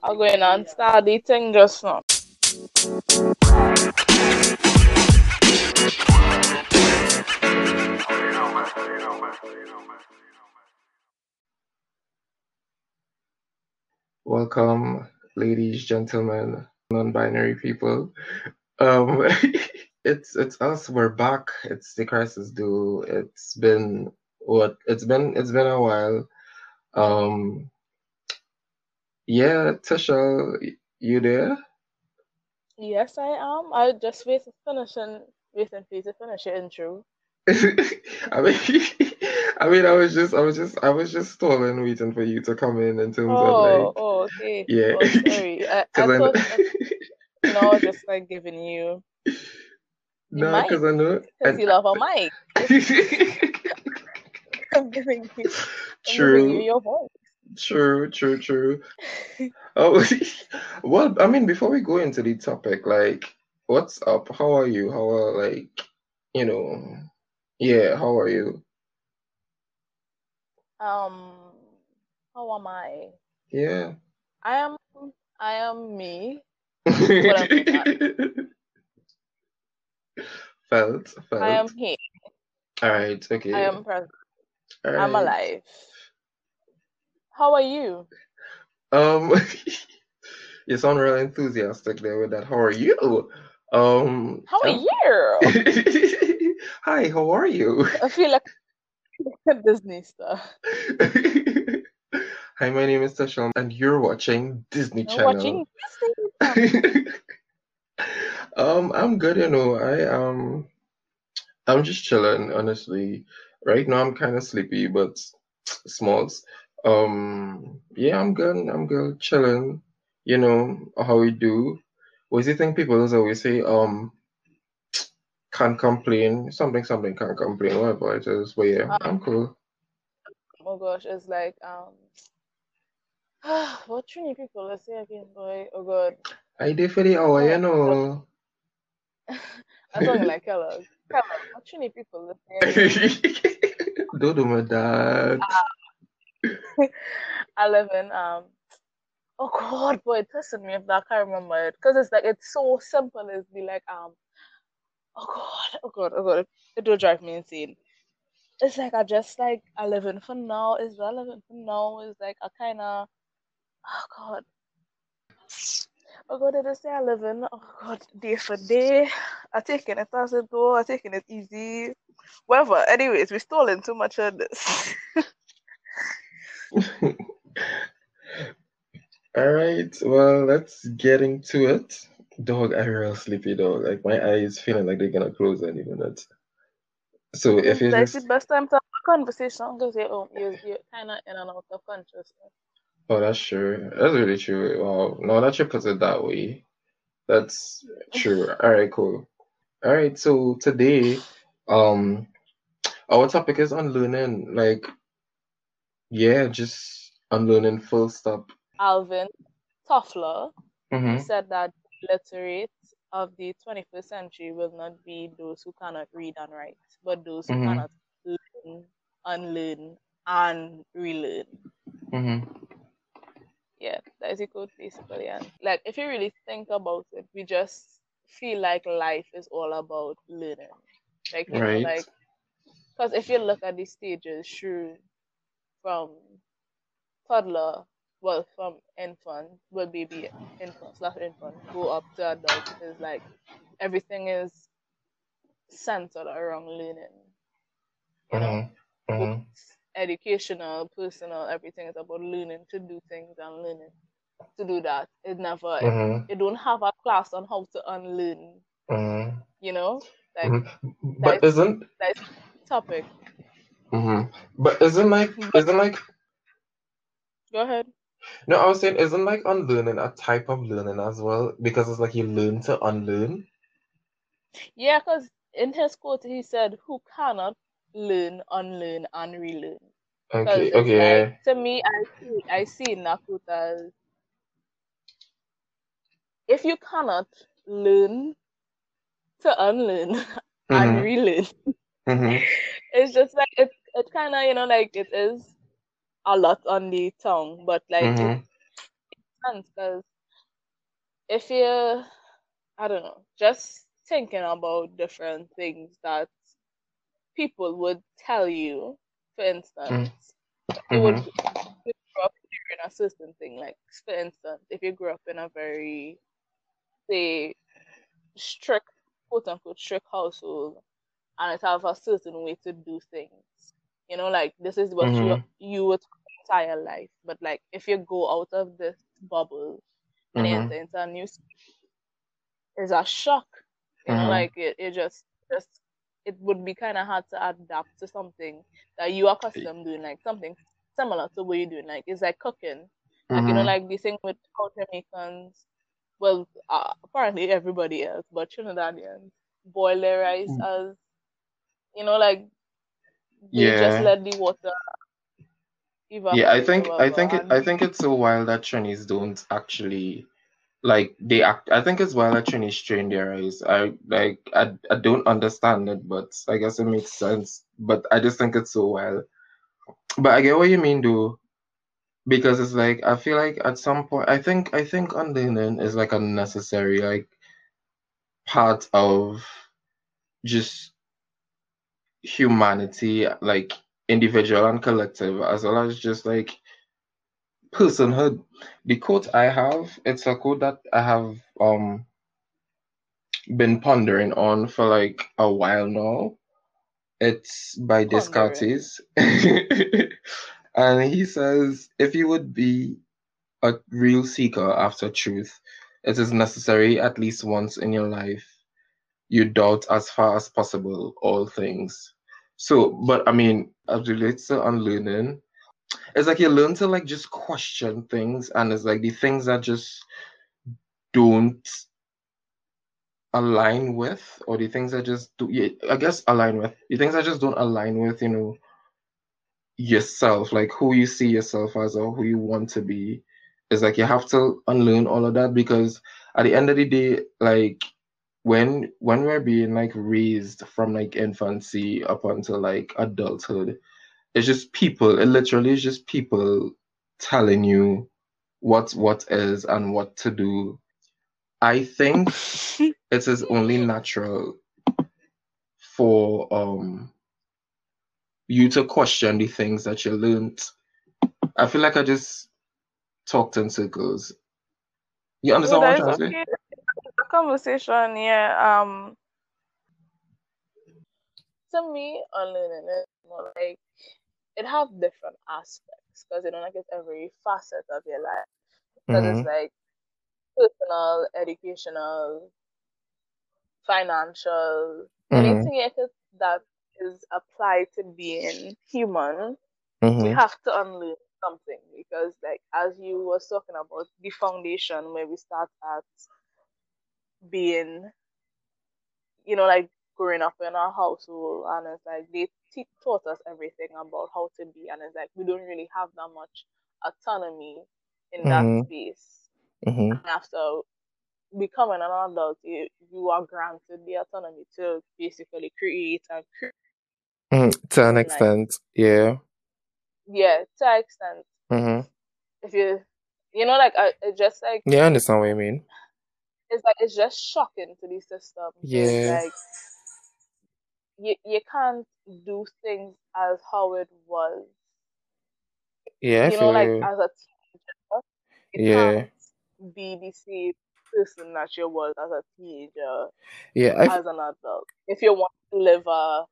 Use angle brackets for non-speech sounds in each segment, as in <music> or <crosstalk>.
I'm going on start eating just now. Welcome, ladies, gentlemen, non-binary people. Um, <laughs> it's it's us. We're back. It's the Crysis Duo. It's been what? It's been it's been a while. Um, yeah, Tisha, you there? Yes, I am. I just waited finishing waiting for you to finish your intro. I mean, <laughs> I mean, I was just, I was just, I was just stalling, waiting for you to come in in terms of Oh, like, oh, okay. yeah, Oh, sorry. <laughs> I, I I thought I, no, I was just like giving you <laughs> no, because I know, because you love a mic. I'm giving you, I'm giving you your voice. True, true, true. Oh, <laughs> well, I mean, before we go into the topic, like, what's up? How are you? How are like, you know, yeah, how are you? Um, how am I? Yeah. I am, I am me when <laughs> Felt, I am here. All right, Okay. I am present. All I'm alive. How are you? Um, <laughs> you sound real enthusiastic there with that. How are you? Um, How are I'm you? <laughs> Hi, how are you? I feel like a <laughs> Disney star. Hi, my name is Tasham, and you're watching Disney I'm watching Channel. Disney Um, I'm good, you know. I um, I'm just chilling, honestly. Right now, I'm kind of sleepy, but smalls. Um, yeah, I'm good. I'm good, chilling. You know how we do. What do you think people always say? Um, can't complain. Something, something can't complain. Whatever it is, but yeah, Um, I'm cool. oh gosh, it's like um, <sighs> what Trini people let's say again, boy. Oh god, I did for the hour, you oh, know. <laughs> I'm talking like Kellogg. Kellogg, what Trini people let's say again. <laughs> Don't do my dad. <laughs> I live in um. Oh god, boy, it pissing me if I can't remember it because it's like it's so simple. It's be like um. Oh god, oh god, oh god, it, it will drive me insane. It's like I just like I live in for now. Is relevant for now. It's like I kind of oh god. Oh god, did I say I live in? Oh god, day for day. I taking it as it go. I taking it easy. Whatever. Anyways, we stolen too much of this. <laughs> All right, well, let's get into it. Dog, I real sleepy dog. Like my eyes feeling like they're gonna close any minute. So if you That's the best time to have a conversation because oh, you're, you're kind of in and out of consciousness. oh, that's true. That's really true. Wow, no, that you put it that way. That's true. <laughs> All right, cool. All right, so today, um, our topic is on learning. Like, yeah, just unlearning. Full stop. Alvin Toffler Mm-hmm. said that literate of the 21st century will not be those who cannot read and write, but those who Mm-hmm. cannot learn, unlearn, and relearn. Mm-hmm. Yeah, that is a quote basically. And like, if you really think about it, we just feel like life is all about learning. Like, Right. like, because if you look at the stages through from toddler, well, from infant, well, baby, infant slash infant, go up to adult, is like everything is centered around learning. You know, Mm-hmm. Mm-hmm. educational, personal, everything is about learning to do things and learning to do that. It never, Mm-hmm. it don't have a class on how to unlearn. Mm-hmm. You know, like Mm-hmm. But that's isn't that's topic. Hmm But isn't like isn't like go ahead. no, I was saying isn't like unlearning a type of learning as well because it's like you learn to unlearn. Yeah, because in his quote he said, "Who cannot learn, unlearn, and relearn." Okay, okay. like to me, I see I see in that quote as if you cannot learn to unlearn <laughs> and Mm-hmm. relearn, Mm-hmm. it's just like it it kind of you know like it is a lot on the tongue, but like it Mm-hmm. sense because if you, I don't know, just thinking about different things that people would tell you, for instance, you would Mhm. you grow up hearing a certain thing. Like, for instance, if you grew up in a very, say, strict, quote unquote, strict household, and it have a certain way to do things, you know, like this is what you Mhm. you would entire life. But like, if you go out of this bubble and you Mhm. enter into a new, it's a shock. You know, Mhm. like it, it just just it would be kind of hard to adapt to something that you are accustomed doing, like something similar to what you're doing. Like it's like cooking, like you know, Mhm. like the thing with how Jamaicans, well, uh, apparently everybody else, but Trinidadians boil their rice Mm. as, you know, like they just Yeah. let the water Yeah, I think I think it I think it's so wild that Chinese don't actually like they act I think it's wild that Chinese train their eyes. I like I I don't understand it, but I guess it makes sense. But I just think it's so wild. But I get what you mean though. Because it's like I feel like at some point I think I think unlearning is like a necessary like part of just humanity, like individual and collective, as well as just like personhood. The quote I have, it's a quote that I have um been pondering on for like a while now. It's by pondering. Descartes. <laughs> and he says, if you would be a real seeker after truth, it is necessary at least once in your life you doubt as far as possible all things. So, but I mean, as relates to unlearning, it's like you learn to like just question things, and it's like the things that just don't align with, or the things that just do, yeah, I guess align with, the things that just don't align with, you know, yourself, like who you see yourself as or who you want to be. It's like you have to unlearn all of that because at the end of the day, like when when we're being like raised from like infancy up until like adulthood, it's just people. It literally is just people telling you what what is and what to do. I think <laughs> it is only natural for um you to question the things that you learned. I feel like I just talked in circles. You understand what I'm trying to say? Conversation, yeah. Um, to me, unlearning is more like it have different aspects because you know, like it's every facet of your life. Because it's Mm-hmm. like personal, educational, financial, Mm-hmm. anything that is applied to being human, we Mm-hmm. have to unlearn something because, like, as you was talking about the foundation where we start at being, you know, like growing up in our household, and it's like they te- taught us everything about how to be, and it's like we don't really have that much autonomy in that Mm-hmm. space. Mm-hmm. And after becoming an adult, you, you are granted the autonomy to basically create and create Mm-hmm. To an life. extent, yeah. Yeah, to an extent. Mm-hmm. If you, you know, like I, it's just like Yeah, I understand what you mean. It's like it's just shocking to the system. Yeah. like you you can't do things as how it was. Yeah, You know, like you. as a teenager, you Yeah. can't be the same person that you was as a teenager Yeah, I as an adult. If you want to live a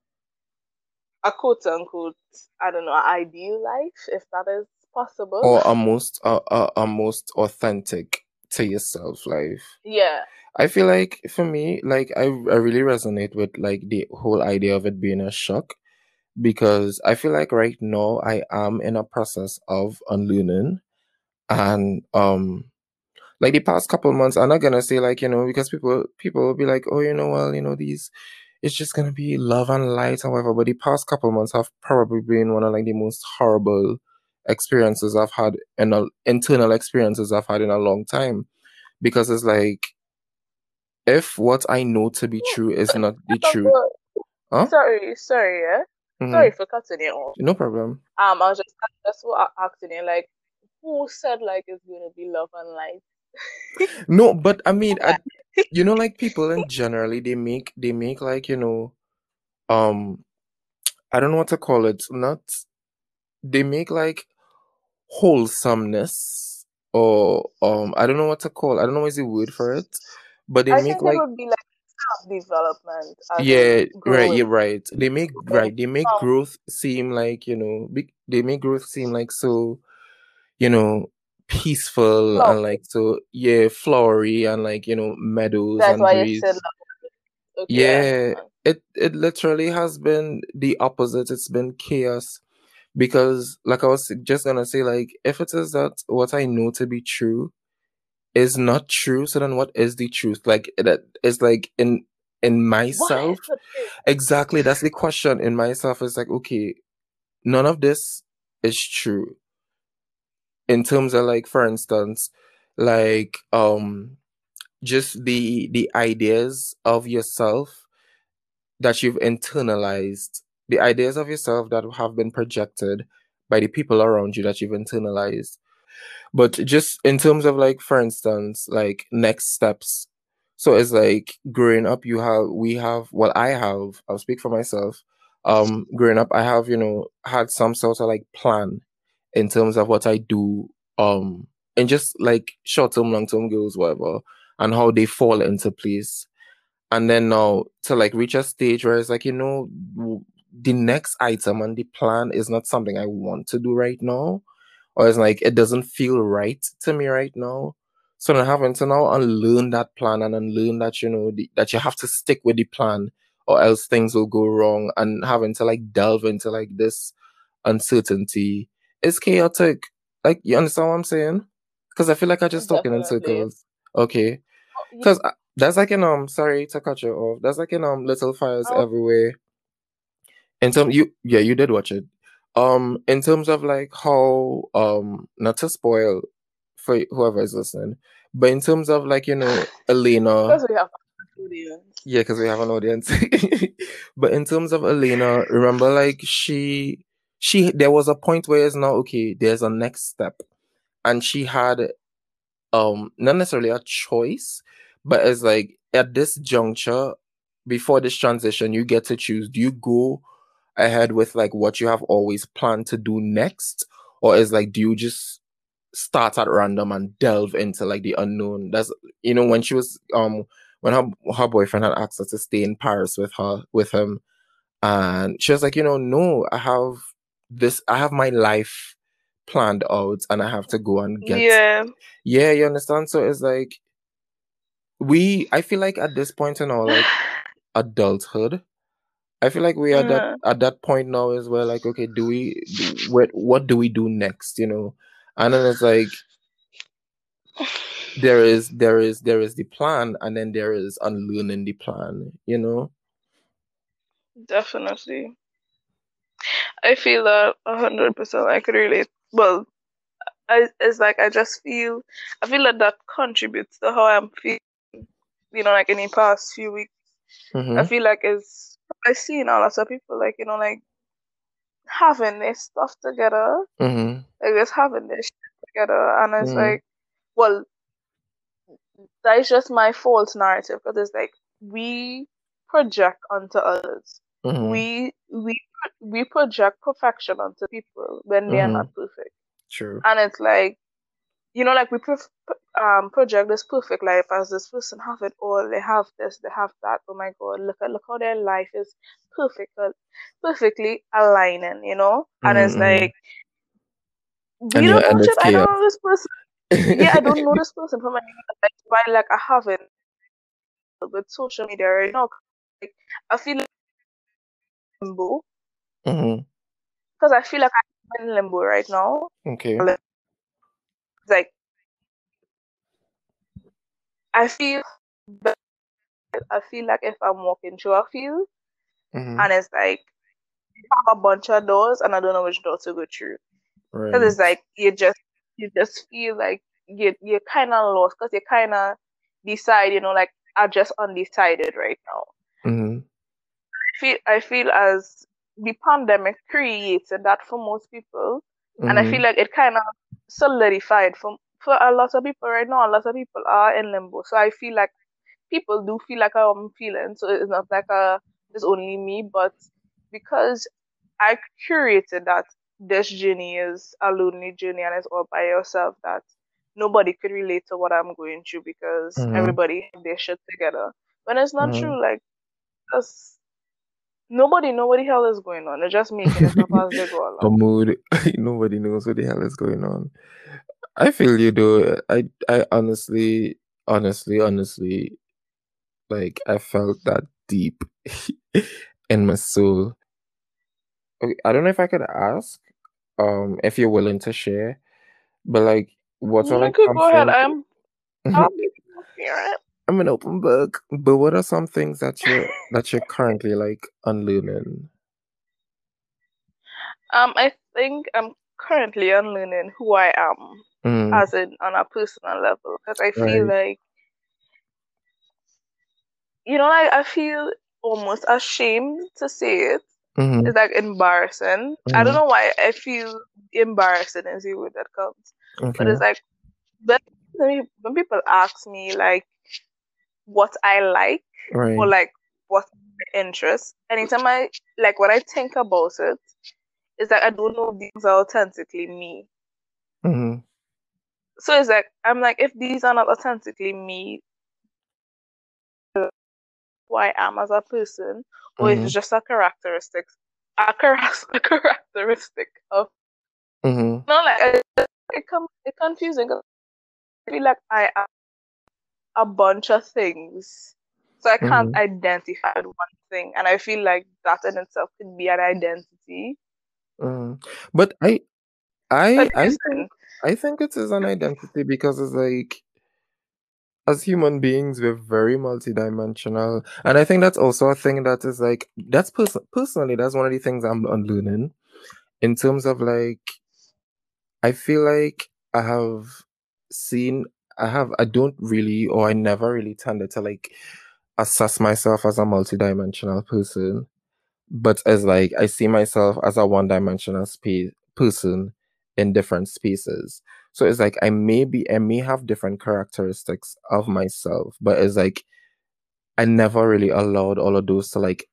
a quote unquote, I don't know, ideal life, if that is possible. or a most a, a, a most authentic to yourself life. yeah. I feel like for me, like I I really resonate with like the whole idea of it being a shock because I feel like right now I am in a process of unlearning and um like the past couple months I'm not gonna say like you know because people people will be like oh you know well you know these it's just gonna be love and light however but the past couple months have probably been one of like the most horrible experiences I've had and internal experiences I've had in a long time because it's like if what I know to be true is not the <laughs> truth huh Sorry, sorry, yeah. Mhm. Sorry for cutting you off. no problem Um, I was just just asking you, like, who said like it's gonna be love and light? <laughs> No, but I mean, I, <laughs> you know, like people in generally they make they make like you know, um, I don't know what to call it. Not they make like wholesomeness or um I don't know what to call. I don't know what's the word for it, but they I make think like it would be like in yeah, right, you're right. They make right, they make growth seem like you know, big. They make growth seem like so you know peaceful and like so yeah flowery and like you know meadows That's and why you said Okay, Yeah, it it literally has been the opposite. It's been chaos because like I was just gonna say like if it is that what I know to be true is not true, so then what is the truth? Like that is like in in myself. is? Exactly, that's the question in myself. It's like, okay, none of this is true. In terms of like, for instance, like um just the the ideas of yourself that you've internalized, the ideas of yourself that have been projected by the people around you that you've internalized. But just in terms of like, for instance, like next steps. So it's like growing up, you have, we have, well, I have, I'll speak for myself. Um, growing up, I have, you know, had some sort of like plan in terms of what I do, um, and just like short term, long term goals, whatever, and how they fall into place. And then now to like reach a stage where it's like, you know, the next item and the plan is not something I want to do right now or it's like it doesn't feel right to me right now. So then having to now unlearn that plan and unlearn that you know the, that you have to stick with the plan or else things will go wrong and having to like delve into like this uncertainty is chaotic. Like you understand what I'm saying? Because I feel like I just talking in circles. Okay, Oh, because that's like an um sorry to cut you off. That's like an um little fires Oh. everywhere. In terms you yeah you did watch it. Um in terms of like how um not to spoil for whoever is listening, but in terms of like you know <sighs> Elena because we have audience. yeah because we have an audience. <laughs> but in terms of Elena, remember like she she there was a point where it's not okay. There's a next step, and she had um not necessarily a choice, but it's like at this juncture before this transition, you get to choose. Do you go ahead with like what you have always planned to do next, or is like do you just start at random and delve into like the unknown? That's you know when she was um when her her boyfriend had asked her to stay in Paris with her with him, and she was like, you know, no, I have this, I have my life planned out, and I have to go and get Yeah. yeah, you understand? So it's like we I feel like at this point in our like <sighs> adulthood, I feel like we are that Mhm. at that point now is where like okay, do we do, what what do we do next, you know? And then it's like there is there is there is the plan and then there is unlearning the plan, you know? Definitely. I feel that a hundred percent. I could relate. Well, I, it's like I just feel. I feel that that contributes to how I'm feeling. You know, like in the past few weeks, I Mm-hmm. feel like it's. I seen a lots of people like you know like having their stuff together, Mm-hmm. like just having their shit together, and it's Mhm. like, well, that is just my false narrative because it's like we project onto others. Mm-hmm. We we we project perfection onto people when they are not perfect, True. and it's like, you know, like we pref- um project this perfect life as this person have it all. They have this, they have that. Oh my god, look at look how their life is perfect, perfectly aligning. You know, and it's Mhm, mhm. like you And don't know shit. I don't know this person. Yeah, I don't know this person from my like why like I haven't with social media right now. Like I feel like limbo hmm because I feel like I'm in limbo right now. Okay. It's like I feel I feel like if I'm walking through a field hmm and it's like you have a bunch of doors and I don't know which door to go through. Because Right. it's like you just you just feel like you you're kind of lost because you kind of decide you know like I'm just undecided right now. hmm I feel I feel as the pandemic created that for most people, and I hmm feel like it kind of solidified for for a lot of people right now. A lot of people are in limbo. So I feel like people do feel like I'm feeling. So it's not like a it's only me, but because I curated that this journey is a lonely journey and it's all by yourself that nobody could relate to what I'm going through because Mhm. everybody have their shit together. When it's not Mhm. true, like just nobody know what the hell is going on. They're just making it up as they go A mood. Nobody knows what the hell is going on. I feel you though. I I honestly, honestly, honestly, like I felt that deep <laughs> in my soul. Okay, I don't know if I could ask, um, if you're willing to share, but like, what's are You could go ahead. I'm <laughs> I'll be. I'm an open book, but what are some things that you're <laughs> that you're currently like unlearning? Um, I think I'm currently unlearning who I am Mm, as in on a personal level because I feel right. like you know, like I feel almost ashamed to say it. Mm-hmm. It's like embarrassing. I don't Mhm. know why I feel embarrassing is the word that comes, but it's like when people ask me like what I like or like what my interest, anytime I like what I think about it's like I don't know if these are authentically me. Mm-hmm. So it's like I'm like if these are not authentically me, who I am as a person, or Mm-hmm. it's just a characteristic, a, a characteristic of Mm-hmm. no, like it, it come it's confusing. I feel like I am a bunch of things, so I can't Mm-hmm. identify with one thing, and I feel like that in itself could be an identity. Mm-hmm. But I I I think I think it is an identity because it's like as human beings we're very multidimensional and i think that's also a thing that is like that's pers- personally that's one of the things i'm unlearning in terms of like i feel like i have seen i have i don't really or i never really tended to like assess myself as a multidimensional person. But as like i see myself as a one-dimensional space person in different spaces. So it's like i may be i may have different characteristics of myself but it's like i never really allowed all of those to like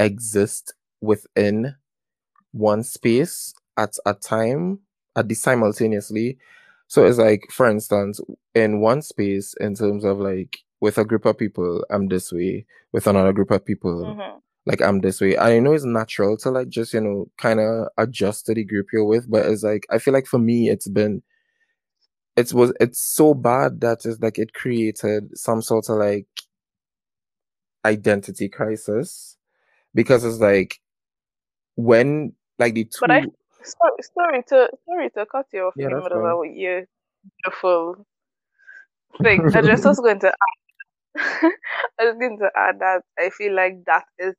exist within one space at a time at the simultaneously so it's like for instance in one space in terms of like with a group of people i'm this way. With another group of people hmm like I'm this way. I know it's natural to like just, you know, kind of adjust to the group you're with, but it's like I feel like for me it's been it was it's so bad that it's like it created some sort of like identity crisis. Because it's like when like the two sorry, sorry to sorry to cut you off yeah in the middle of your beautiful thing. I just was going to add, <laughs> I was going to add that I feel like that is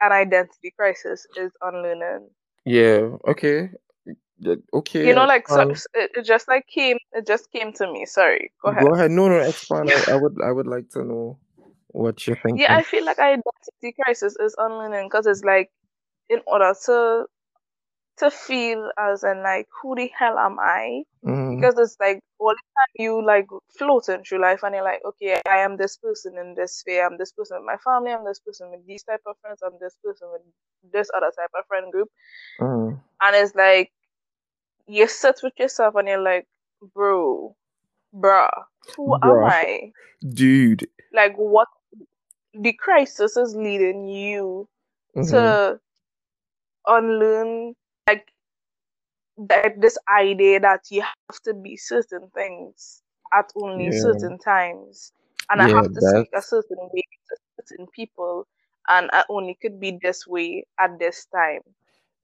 an identity crisis is unlearning. yeah okay okay You know, like so, it, just like came it just came to me. Sorry, go ahead. go ahead no no expand I, I <laughs> would I would like to know what you're Yeah, I feel like identity crisis is unlearning because it's like in order to to feel as in like who the hell am I? Mhm. Because it's like all the time you like floating through life and you're like, okay, I am this person in this sphere, I'm this person with my family, I'm this person with these type of friends, I'm this person with this other type of friend group. Mhm. And it's like you sit with yourself and you're like, bro, bruh, who am I? dude Like what the crisis is leading you Mhm. to unlearn like that this idea that you have to be certain things at only Yeah. certain times and I have to speak a certain way to certain people and I only could be this way at this time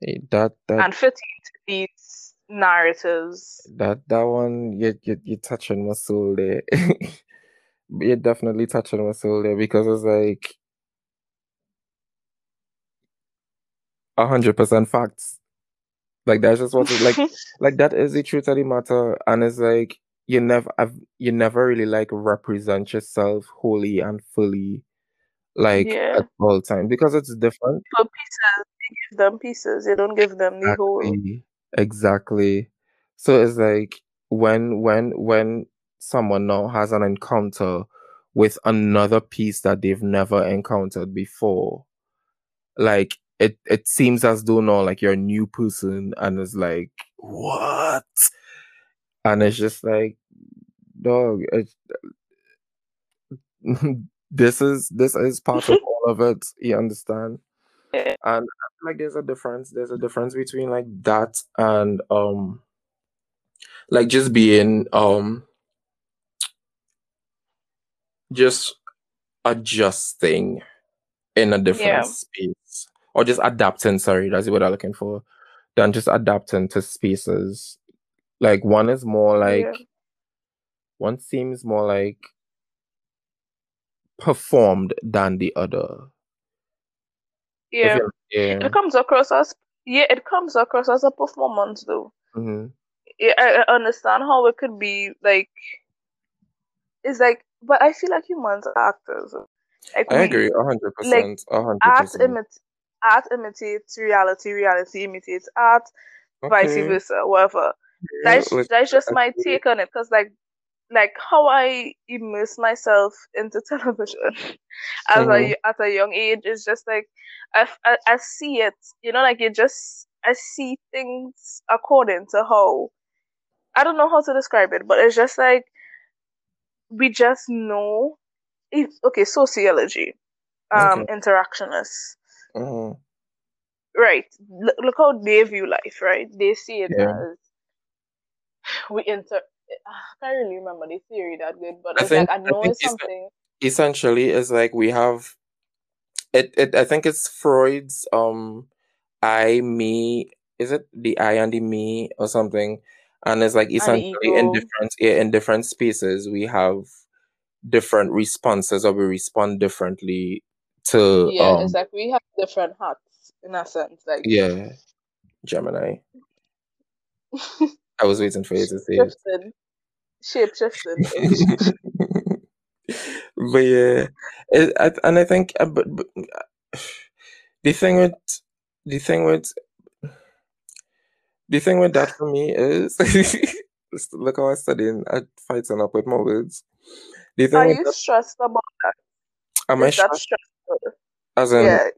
eh, that that and fit into these narratives. that that one you you you touching my soul there. <laughs> You're definitely touching my soul there because it's like a hundred percent facts. Like that's just what it, like <laughs> like that is the truth of the matter, and it's like you never I've, you never really like represent yourself wholly and fully like yeah. at all time because it's different. For pieces, you give them pieces. You don't give them the whole. Exactly. Exactly. So it's like when when when someone now has an encounter with another piece that they've never encountered before, like it it seems as though now like you're a new person and it's like what? And it's just like dog it, <laughs> this is this is part of <laughs> all of it you understand? And like there's a difference there's a difference between like that and um like just being um just adjusting in a different Yeah. space or just adapting sorry that's what i'm looking for than just adapting to spaces like one is more like Yeah. one seems more like performed than the other Yeah. yeah It comes across as yeah, it comes across as a performance though. hmm Yeah, I, I understand how it could be like it's like but I feel like humans are actors. Like i we agree hundred percent a hundred art imit art imitates reality, reality imitates art, vice versa, whatever. yeah, That's that's just my take on it because like like how I immerse myself into <laughs> television as Mhm. a at a young age is just like I I see it you know like you just I see things according to how I don't know how to describe it but it's just like we just know it, okay sociology um Okay. interactionists Mhm. right. L- look how they view life right? They see it Yeah. as we inter I can't really remember the theory that good but I it's think- like I I know think it's it's- something. essentially is like we have it, it I think it's Freud's um I me is it the I and the me or something? And it's like essentially in different yeah, in different spaces we have different responses or we respond differently to yeah um it's like we have different hats in a sense like yeah. Gemini. I was waiting for you to say it. shifting shape shifting <laughs> but yeah, it, I, and I think, uh, but, but the thing with the thing with the thing with that for me is <laughs> look how I studying at fighting up with my words. The thing are you that, stressed about that? Am I is that stressed? stressful as in yeah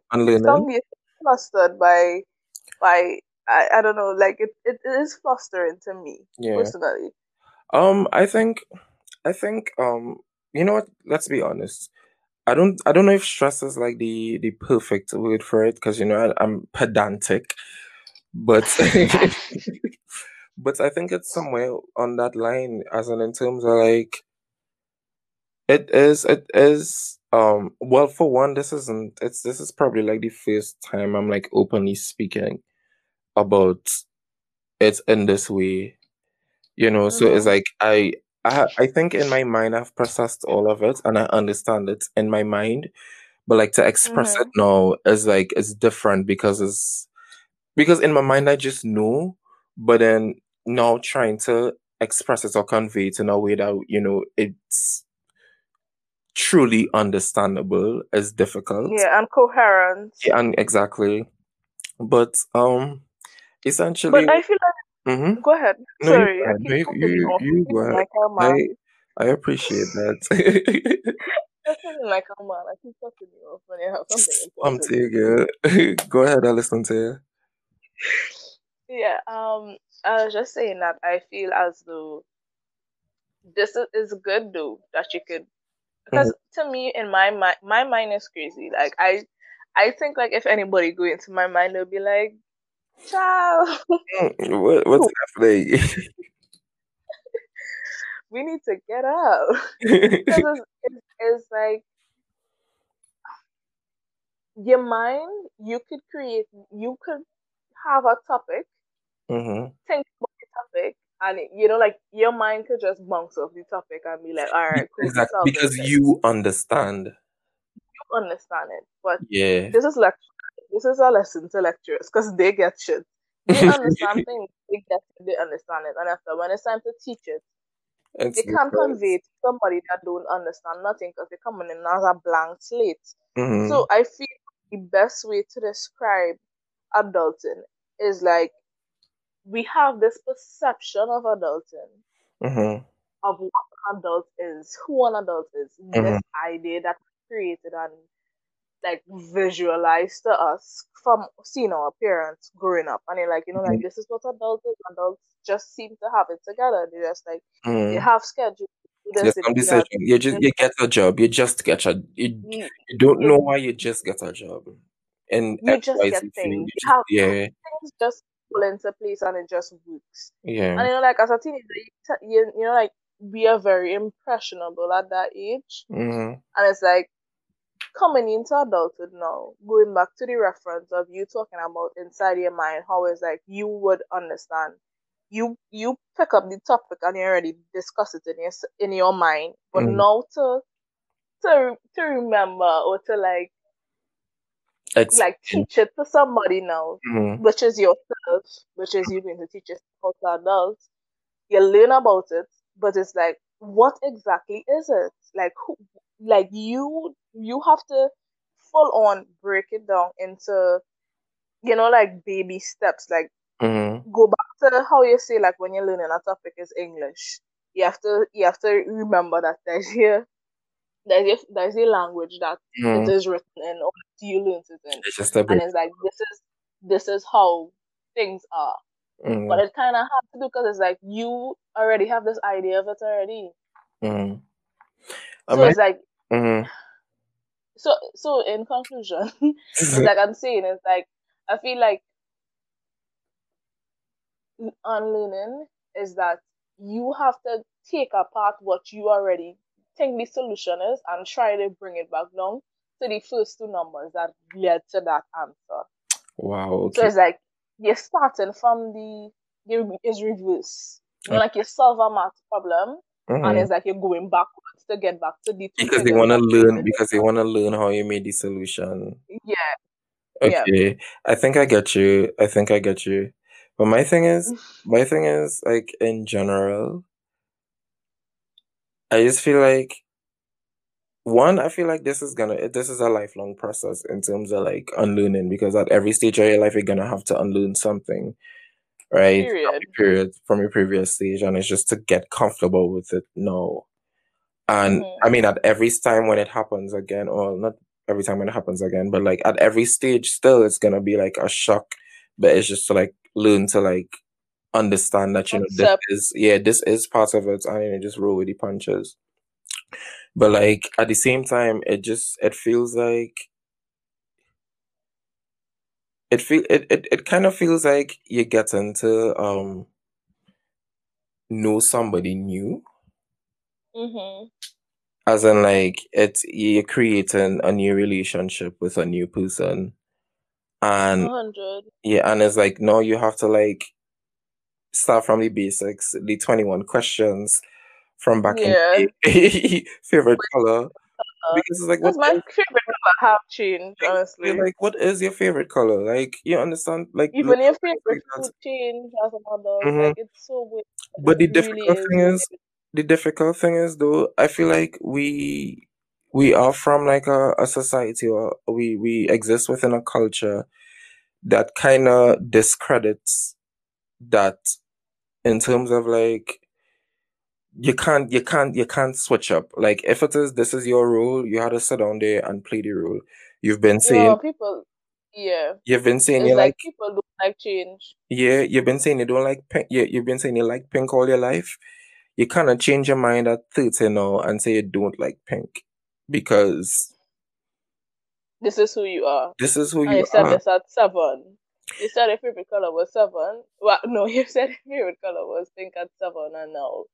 some you flustered by by I, I don't know like it, it is flustering to me Yeah. personally Um, I think, I think, um, you know what? Let's be honest. I don't, I don't know if stress is like the the perfect word for it because you know I, I'm pedantic, but <laughs> <laughs> but I think it's somewhere on that line, as in in terms of like it is, it is. Um, well, for one, this isn't. It's this is probably like the first time I'm like openly speaking about it in this way. You know, so it's Mhm. like I, I, I think in my mind I've processed all of it and I understand it in my mind, but like to express it Mhm. now is like it's different because it's because in my mind I just know, but then now trying to express it or convey it in a way that you know it's truly understandable is difficult. yeah and coherent Yeah, and exactly. But um, essentially, but I feel like Mhm. go ahead No, sorry go I ahead. keep you, you you, you go ahead. like I, I appreciate that. <laughs> <laughs> I'm like a man I keep cutting you off when you have something I'm too good. <laughs> Go ahead, I listen to you. Yeah, um, I was just saying that I feel as though this is, is good though that you could because to me in my mind my mind is crazy. Like I I think like if anybody go into my mind they'll be like, Child, Mm, What, what's <laughs> happening? <laughs> we need to get out. Because <laughs> it's, it's, it's like your mind, you could create you could have a topic, hmm think about the topic, and it, you know, like your mind could just bounce off the topic and be like, all right, cool, Exactly, because you understand. You understand it, but Yeah. this is lecture. This is a lesson to lecturers because they get shit. They <laughs> understand things. They get it. They understand it, and after when it's time to teach it, It's they can't convey it to somebody that don't understand nothing because they're coming in as a blank slate. Mhm. So I feel the best way to describe adulting is like we have this perception of adulting, Mm-hmm. of what an adult is, who an adult is. Mm-hmm. This idea that created and like visualized to us from seeing our parents growing up. And they're like, you know, like this is what adults is. Adults just seem to have it together. They just like they Mm. have schedule. There's some decision. You just you get a job. You just get a you, You, you don't know why you just get a job. And you just get things. You just have yeah, things just fall into place and it just works. yeah. And you know, like as a teenager, you, t- you, you know, like we are very impressionable at that age. Mm-hmm. And it's like coming into adulthood now, going back to the reference of you talking about inside your mind, how it's like you would understand. You you pick up the topic and you already discuss it in your in your mind, but Mm. now to to to remember or to like like teach it to somebody now, Mm-hmm. which is yourself, which is you going to teach yourself to adults. You learn about it, but it's like, what exactly is it? Like who? Like you, you have to full on break it down into, you know, like baby steps. Like Mm-hmm. go back to how you say, like when you're learning a topic is English. You have to, you have to remember that <laughs> there's here, there's a, there's a language that Mm-hmm. is written in, or you learn it in It's just a and it's like this is this is how things are Mm-hmm. but it kind of hard to do because it's like you already have this idea of it already Mm-hmm. I so it's like mm-hmm. so so in conclusion <laughs> it's like i'm saying it's like i feel like unlearning is that you have to take apart what you already think the solution is and try to bring it back down to the first two numbers that led to that answer Wow. So it's like you're starting from the the is reverse. You know, like you solve a math problem, and Mm-hmm. it's like you're going backwards to get back to the two Because they want to learn. created. Because they want to learn how you made the solution. Yeah, yeah. Okay. I think I get you. I think I get you. But my thing is, <laughs> my thing is like in general, I just feel like one, I feel like this is gonna this is a lifelong process in terms of like unlearning because at every stage of your life you're gonna have to unlearn something, right? From Period. your period from your previous stage, and it's just to get comfortable with it now. And Mhm. I mean at every time when it happens again, or not every time when it happens again, but like at every stage still it's gonna be like a shock. But it's just to like learn to like understand that you know this is yeah, this is part of it and you just roll with the punches. But like at the same time, it just it feels like it feel it, it, it kind of feels like you get into um know somebody new. mm-hmm. As in like it's you're creating a new relationship with a new person. And hundred. yeah, and it's like no, you have to like start from the basics, the 21 questions from back Yeah. in <laughs> the. Favorite color. Uh, Because it's like what my favorite color have changed, Like, you're honestly. like, what is your favorite color? Like, you understand? Like, Even your like favorite food change as an adult. hmm Like it's so weird. But the really difficult is thing is, the difficult thing is though, I feel like we we are from like a, a society or we we exist within a culture that kind of discredits that in terms of like you can't you can't you can't switch up. Like if it is this is your role, you had to sit down there and play the role. You've been saying No, people. Yeah, you've been saying you like like people don't like change. Yeah, you've been saying you don't like pink. Yeah, you've been saying you like pink all your life. You kind of change your mind at 30 now and say you don't like pink because This is who you are. this is who you you said are. this at seven. You said your favorite color was seven. Well, no, you said your favorite color was pink at seven, and now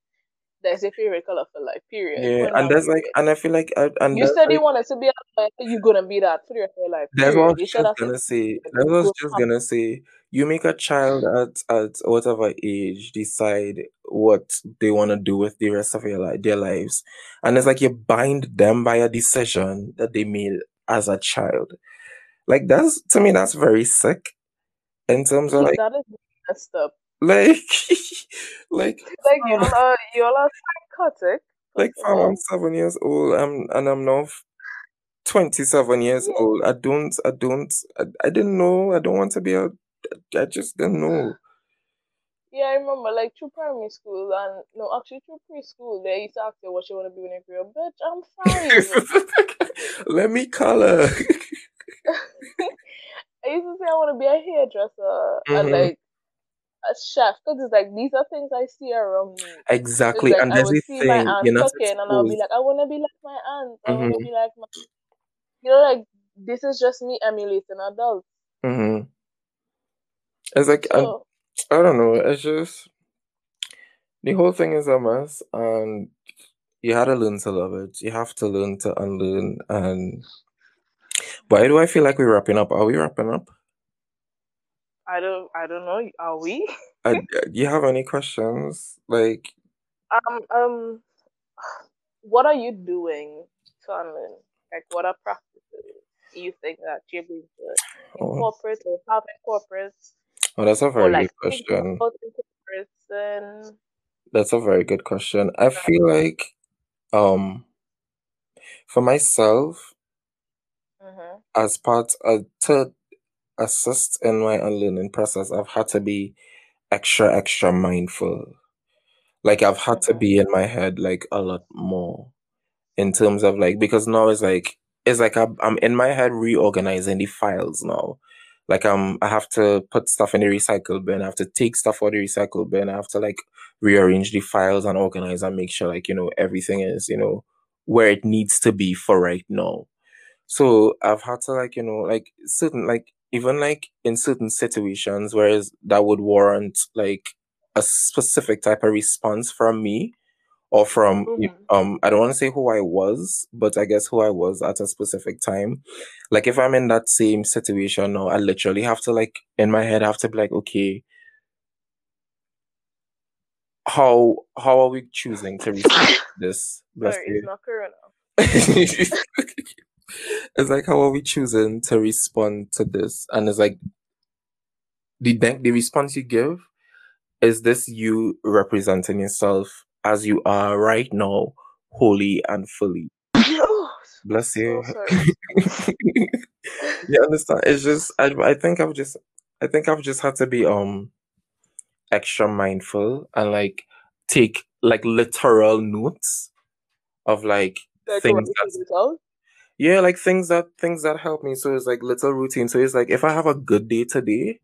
there's your favorite color for life. Period. Yeah, and there's like, and I feel like, I, and You said you like, wanted to be a lawyer, you're gonna be that for your whole life. that's what I was You just gonna say. That's what I was just gonna say. You make a child at at whatever age decide what they want to do with the rest of your life, their lives, and it's like you bind them by a decision that they made as a child. Like that's to me, that's very sick in terms of like that is messed up. like <laughs> like Like you fam, all are you all are psychotic. like fam, I'm seven years old I'm, and I'm now 27 years old. I don't I don't I, I didn't know I don't want to be a I just didn't know. Yeah, I remember like through primary school and no, actually through preschool, they used to ask you what you want to be when you grow up. Bitch, I'm <laughs> five. Let me color. <laughs> I used to say I want to be a hairdresser and Mhm. like a chef because it's like these are things I see around me. Exactly. like And I there's would a see my thing, not cooking and I'll be like, I want to be like my aunt. I want to Mhm. be like my, you know, like this is just me emulating adults. hmm It's like I, I don't know. It's just the whole thing is a mess, and you had to learn to love it. You have to learn to unlearn. And why do I feel like we're wrapping up? Are we wrapping up? I don't, I don't know. Are we? Uh, do you have any questions? Like, Um, um, what are you doing to unlearn? Like, what are practices you think that you're going to oh, incorporate or have incorporate oh, that's a very like good question. That's a very good question. I feel like, um, for myself, Mm-hmm. as part of to assist in my unlearning process, I've had to be extra, extra mindful. Like I've had to Mm-hmm. be in my head like a lot more in terms of like because now it's like it's like I'm, I'm in my head reorganizing the files now. Like I'm I have to put stuff in the recycle bin. I have to take stuff out of the recycle bin. I have to like rearrange the files and organize and make sure like you know everything is you know where it needs to be for right now. So I've had to like, you know, like certain like even like in certain situations whereas that would warrant like a specific type of response from me or from Mm-hmm. um I don't want to say who I was, but I guess who I was at a specific time. Like if I'm in that same situation now, I literally have to like in my head I have to be like, okay, how how are we choosing to <laughs> respond to this? Bless Sorry, it's not Corona. <laughs> <laughs> it's like how are we choosing to respond to this and it's like the the the response you give is this you representing yourself as you are right now wholly and fully oh, <laughs> bless you sorry. <laughs> you understand it's just I, I think i've just i think i've just had to be um extra mindful and like take like literal notes of like Like things that. Yeah, like things that things that help me. So it's like little routine. So it's like if I have a good day today,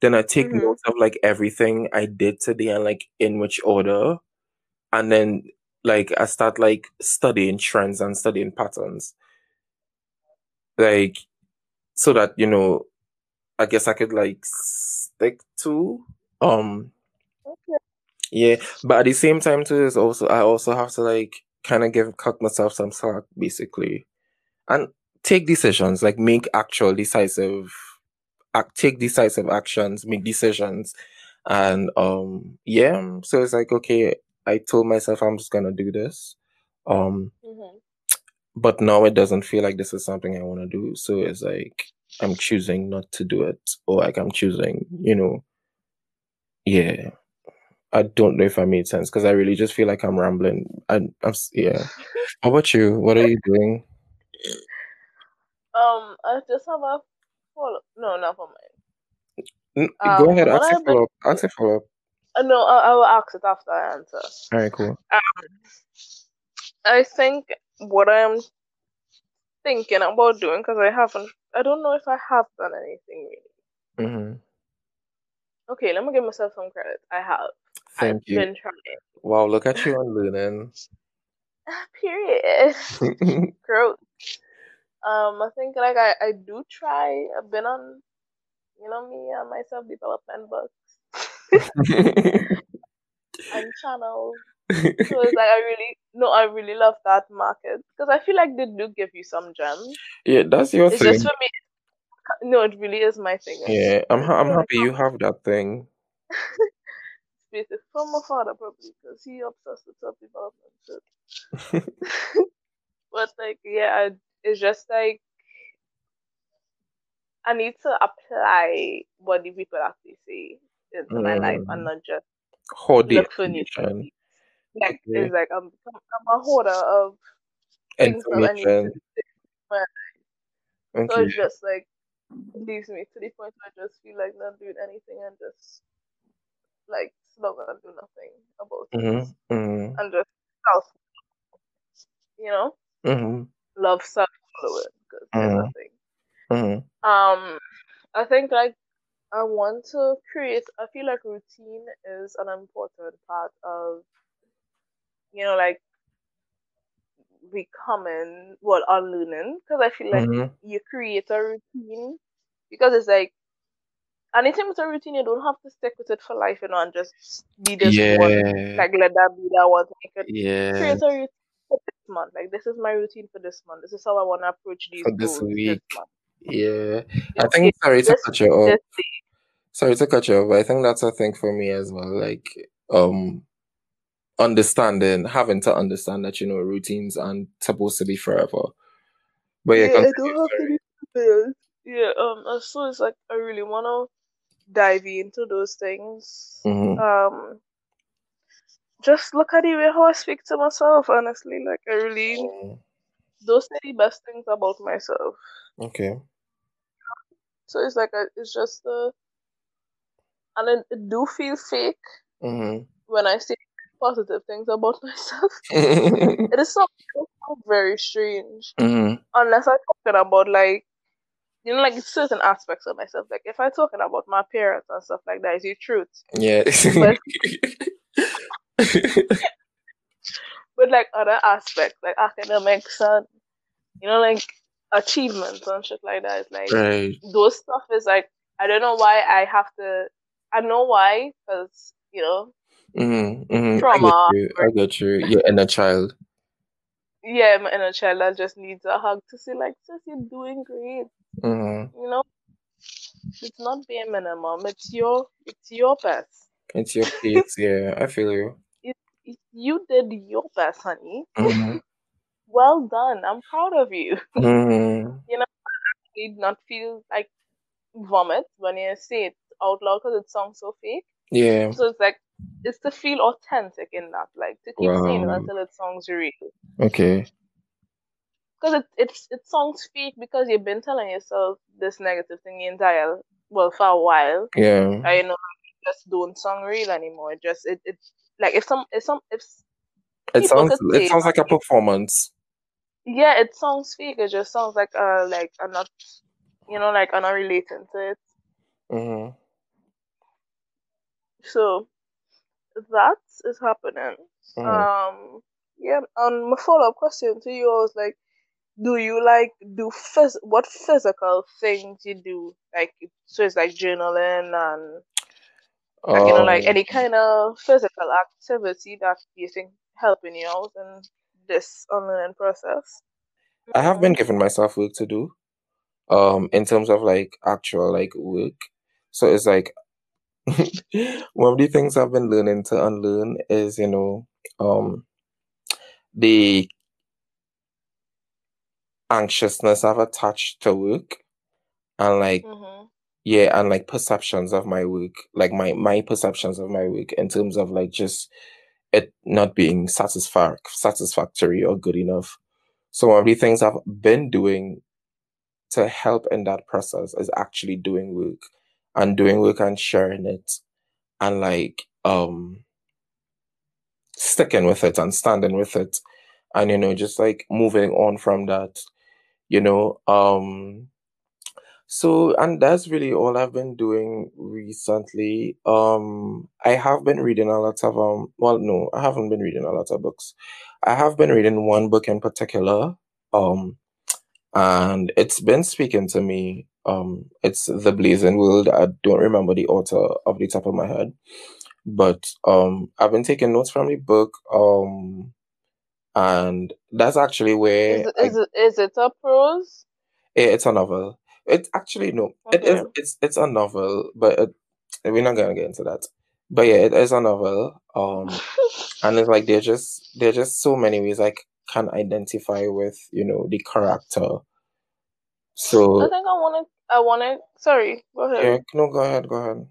then I take Mm-hmm. notes of like everything I did today and like in which order. And then like I start like studying trends and studying patterns. Like so that, you know, I guess I could like stick to um Okay. yeah. But at the same time too is also I also have to like kind of give cut myself some slack basically. And take decisions, like make actual decisive act take decisive actions, make decisions. And um yeah, so it's like okay, I told myself I'm just gonna do this. Um Mm-hmm. but now it doesn't feel like this is something I wanna do. So it's like I'm choosing not to do it. Or like I'm choosing, you know, yeah. I don't know if I made sense because I really just feel like I'm rambling. And I'm yeah. <laughs> How about you? What are you doing? Um, I just have a follow. No, not for mine. Um, Go ahead, ask a I've follow up. Ask a follow up. Uh, no, I, I will ask it after I answer. All right, cool. Um, I think what I'm thinking about doing because I haven't. I don't know if I have done anything really. hmm Okay, let me give myself some credit. I have. I've Thank you. been trying. Wow, look at you on learning. <laughs> Period. <laughs> Growth. Um, I think like I, I do try. I've been on, you know me and my self development books <laughs> and channels. So it's like I really no, I really love that market because I feel like they do give you some gems. yeah, that's your It's thing. just for me. No, it really is my thing. Yeah, I'm ha- I'm So, happy you have that thing. <laughs> It's from my father probably because he obsessed with self development. So. <laughs> but like yeah, I- it's just like I need to apply what the people actually say into my life and Mm, not just the look for new things. Like Okay. it's like I'm I'm a hoarder of things that I need to Information. do. So it's just like leaves me to the point where I just feel like not doing anything and just like not gonna do nothing about it Mm-hmm. Mm-hmm. and just self, you know, Mm-hmm. love self because Mhm. nothing. Mm-hmm. Um, I think like I want to create. I feel like routine is an important part of, you know, like becoming well unlearning because I feel like Mm-hmm. you create a routine because it's like anything with a routine you don't have to stick with it for life, you know, and just be this one like let that be that one. Yeah. create a routine month. Like this is my routine for this month. This is how I want to approach these For this week. this. Yeah. I think sorry to cut you off. Sorry to cut you off, but I think that's a thing for me as well. Like um understanding, having to understand that, you know, routines aren't supposed to be forever. But yeah, Yeah, I continue, don't have to be. Yeah, um, so it's like I really wanna dive into those things. Mm-hmm. Um, just look at the way how I speak to myself. Honestly, like I really Mm, those are the best things about myself. Okay. So it's like a, it's just uh, and it, it do feel fake Mm-hmm. when I say positive things about <laughs> myself. <laughs> It is so, very strange mm-hmm. unless I'm talking about like you know like certain aspects of myself. Like if I'm talking about my parents and stuff like that, is the truth. Yeah. But <laughs> <laughs> but like other aspects, like academics and you know like achievements and shit like that, it's like right. those stuff is like I don't know why I have to. I know why because you know Mm-hmm. Mm-hmm. I get trauma. you. I get you. A child. Yeah, my inner child that just needs a hug to say like, sis, you're doing great. Mm-hmm. You know, it's not bare minimum. It's your it's your best. It's your kids. <laughs> Yeah, I feel you. You did your best, honey. Mm-hmm. <laughs> Well done. I'm proud of you. <laughs> Mm-hmm. You did not feel like vomit when you say it out loud because it sounds so fake. Yeah. So it's like it's to feel authentic in that, like to keep saying it until it sounds real. Okay. Because it it's it sounds fake because you've been telling yourself this negative thing the entire well for a while. Yeah. I you know it just don't sound real anymore. It just it, it like if some if some if It sounds. It sounds like a performance. yeah, it sounds fake. It just sounds like uh like I'm not you know like I'm not relating to it. Mm-hmm. So that is happening. Mm-hmm. Um yeah, and my follow up question to you was like, do you like do phys- what physical things you do? Like so it's like journaling and like you know like Um, any kind of physical activity that you think helping you out in this online process. I have been giving myself work to do. Um, in terms of like actual like work. So it's like <laughs> one of the things I've been learning to unlearn is, you know, um, the anxiousness I've attached to work and like Mm-hmm. Yeah, and like perceptions of my work, like my my perceptions of my work in terms of like just it not being satisfac satisfactory or good enough. So one of the things I've been doing to help in that process is actually doing work and doing work and sharing it and like um sticking with it and standing with it and you know just like moving on from that you know um so and that's really all I've been doing recently um I have been reading a lot of um well no I haven't been reading a lot of books I have been reading one book in particular um and it's been speaking to me um it's The Blazing World I don't remember the author off the top of my head but um I've been taking notes from the book um and that's actually where is it I is it is it a prose? Eh, It's a novel. It's actually no. It is. Okay. It's it's a novel, but it, we're not gonna get into that. But yeah, it is a novel. Um, <laughs> and it's like there's just there's just so many ways I can identify with you know the character. So I think I wanna I wanna sorry, go ahead. yeah, no, go ahead, go ahead.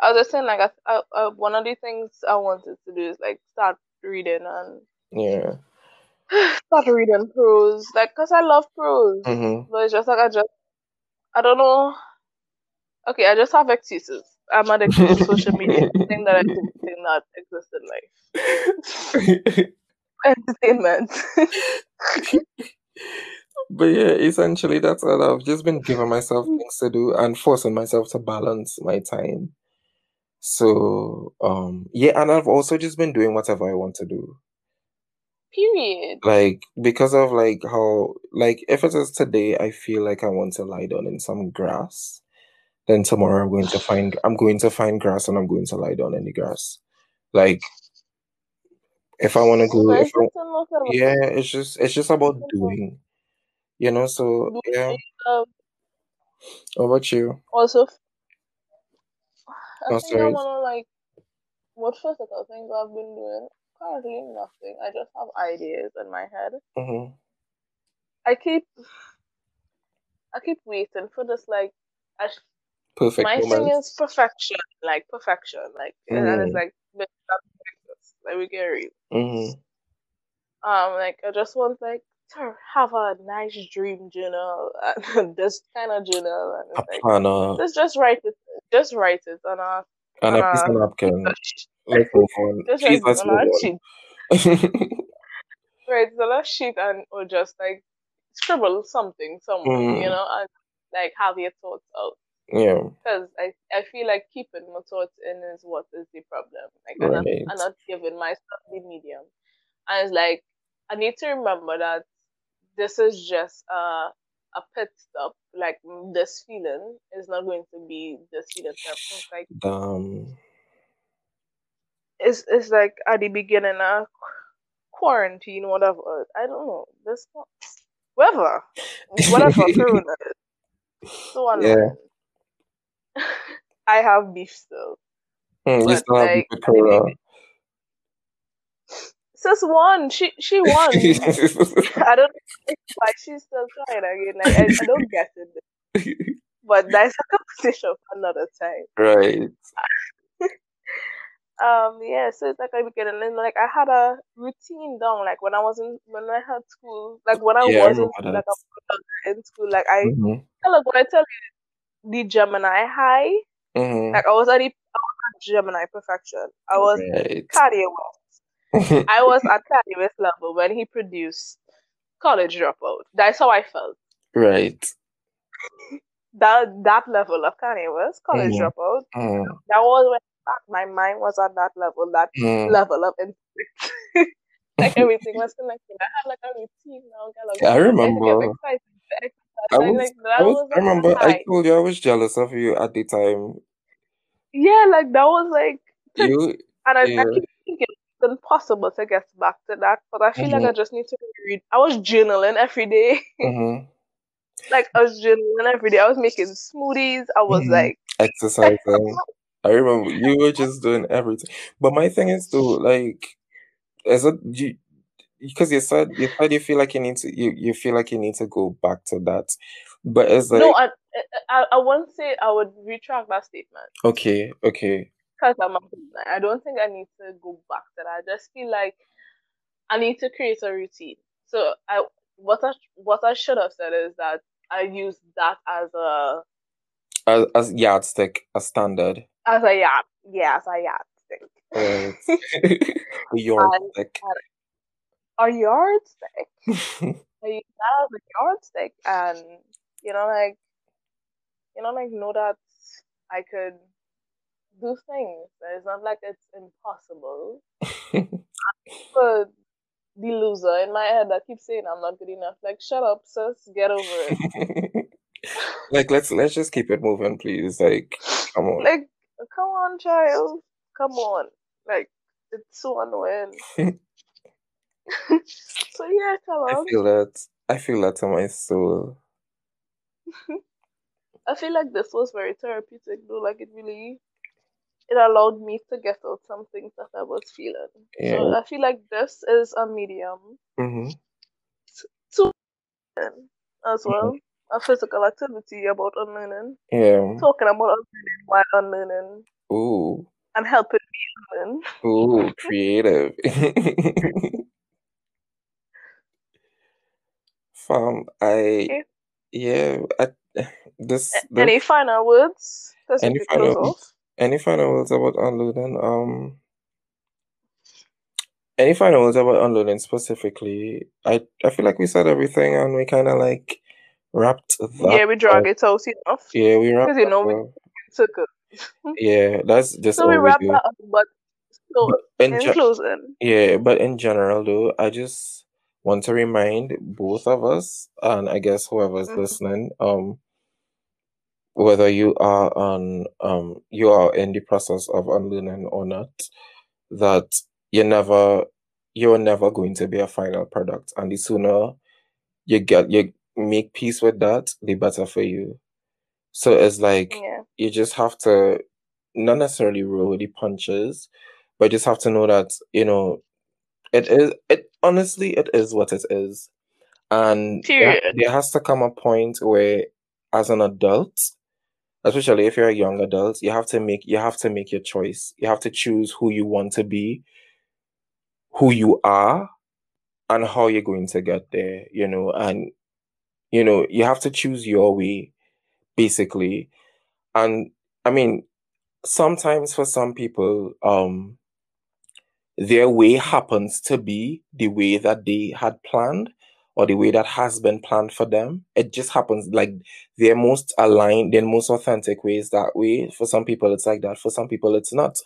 I was just saying like I, I, I one of the things I wanted to do is like start reading and Yeah. <sighs> start reading prose like cause I love prose, Mm-hmm. but it's just like I just I don't know. Okay, I just have excuses. I'm addicted to social media. <laughs> thing that I did not exist in life. <laughs> Entertainment. <laughs> but yeah, essentially that's all I've just been giving myself things to do and forcing myself to balance my time. So um yeah, and I've also just been doing whatever I want to do. Period. Like because of like how like if it is today I feel like I want to lie down in some grass, then tomorrow I'm going to find I'm going to find grass and I'm going to lie down in the grass. Like if I want to go, I, yeah, it's just it's just about doing, you know. So yeah. Um, How about you? also, I Oh, think I wanna like what physical things I've been doing. Currently nothing. I just have ideas in my head. hmm I keep I keep waiting for this like I, Perfect my thing is perfection, like perfection, like and it's Mm. like but that's practice. Like we get real. hmm Um, like I just want like to have a nice dream journal, <laughs> and this kind of journal, and A like planner let's just write it, just write it on a and on a piece of napkin. <laughs> Let's move on. just Please, let's move a on. sheet, write it on sheet, and or just like scribble something somewhere, you Mm, know, and like have your thoughts out. yeah, Because I, I feel like keeping my thoughts in is what is the problem. Like I'm not, I'm right. not giving myself the medium. And it's like I need to remember that this is just a a pit stop. Like mm, this feeling is not going to be this feeling. It's like Damn. it's it's like at the beginning of quarantine, whatever. I don't know. This whatever. Whatever <laughs> corona is. So Yeah. <laughs> I have beef still. Mm, you still like the at the corona. Sis won. She she <laughs> won. I don't know why she's still trying again. Like I, I don't get it. But that's a conversation for another time. right. <laughs> Um yeah, so it's like I beginning and like I had a routine down like when I was in when I had school like when I Yeah, was in school like. I in school like I hmm look when I tell you the Gemini high hmm like I was at the I was at Gemini perfection. I was Right. Kanye West. I <laughs> was at West level when he produced College Dropout. That's how I felt. right. that that level of Kanye West, college Mhm. dropout. Mm, That was when back my mind was at that level, that mm. level of instinct. <laughs> like everything was connected. I had like a routine now. Yeah, I I remember. I Like, was, like I was, was I remember. a I high. told you I was jealous of you at the time. Yeah, like that was like, You, and I, I keep it's impossible to get back to that, but I feel like hmm I just need to read. I was journaling every day. <laughs> hmm like I was journaling every day. I was making smoothies. I was hmm like, Exercising. I remember you were just doing everything. But my thing is though, like, is it you? Because you said you said you feel like you need to you, you feel like you need to go back to that, but it's like no, I, I, I won't say I would retract that statement. okay, okay, because I'm a business. I don't think I need to go back to that. I just feel like I need to create a routine. So I what I what I should have said is that I use that as a as, as yardstick, a standard, as a yard yeah as a yardstick. right? <laughs> a yardstick. and a yardstick. <laughs> I use that as a yardstick and you know like you know like know that I could do things. It's not like it's impossible. <laughs> but the loser in my head that keeps saying I'm not good enough. Like, shut up, sis. Get over it. <laughs> like let's let's just keep it moving, please. Like, come on. like, come on, child. Come on. Like, it's so annoying. <laughs> so yeah, come on. I feel that. I feel that to my soul. I feel like this was very therapeutic though. Like it really it allowed me to get out some things that I was feeling. Yeah. So I feel like this is a medium hmm to as well. A physical activity about unlearning. Yeah. Talking about unlearning while unlearning Ooh. and helping me learn. Ooh, <laughs> creative. Fam, I Okay. yeah, I, this this Any final words? Any final off. Any final words about unlearning? Um, any final words about unlearning specifically? I I feel like we said everything and we kind of like wrapped that. Yeah, we drag it out enough. Yeah, we wrapped. Because you know we circle. <laughs> yeah, that's just so we wrap that up. But so in, in closing, yeah, but in general though, I just want to remind both of us and I guess whoever's mm-hmm. listening, um, whether you are on um you are in the process of unlearning or not, that you never you're never going to be a final product. And the sooner you get you make peace with that, the better for you. So it's like yeah. you just have to not necessarily roll with the punches, but just have to know that, you know, it is it honestly it is what it is. And there, there has to come a point where as an adult, especially if you're a young adult, you have to make you have to make your choice. You have to choose who you want to be, who you are, and how you're going to get there, you know, and you know, you have to choose your way, basically. And I mean, sometimes for some people, um, their way happens to be the way that they had planned or the way that has been planned for them. It just happens like their most aligned, their most authentic ways that way. For some people, it's like that. For some people, it's not.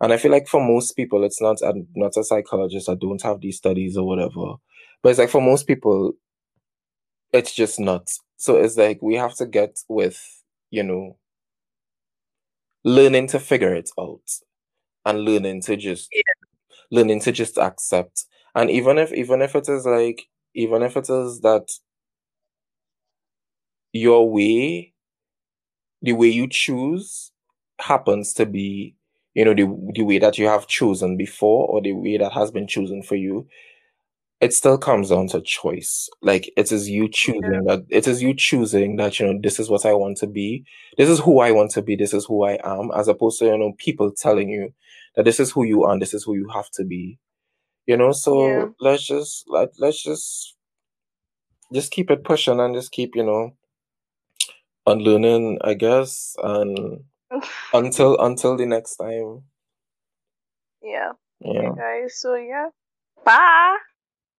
And I feel like for most people, it's not. I'm not a psychologist. I don't have these studies or whatever. But it's like for most people, it's just not. So it's like we have to get with, you know, learning to figure it out and learning to just yeah. learning to just accept. And even if even if it is like even if it is that your way, the way you choose happens to be, you know, the the way that you have chosen before or the way that has been chosen for you, it still comes down to choice. Like it is you choosing that it is you choosing that, you know, this is what I want to be. This is who I want to be. This is who I am, as opposed to, you know, people telling you that this is who you are and this is who you have to be. You know, so yeah. let's just let let's just just keep it pushing and just keep, you know, unlearning, I guess, and <laughs> until until the next time. Yeah. Yeah. Okay, guys. So yeah. Bye.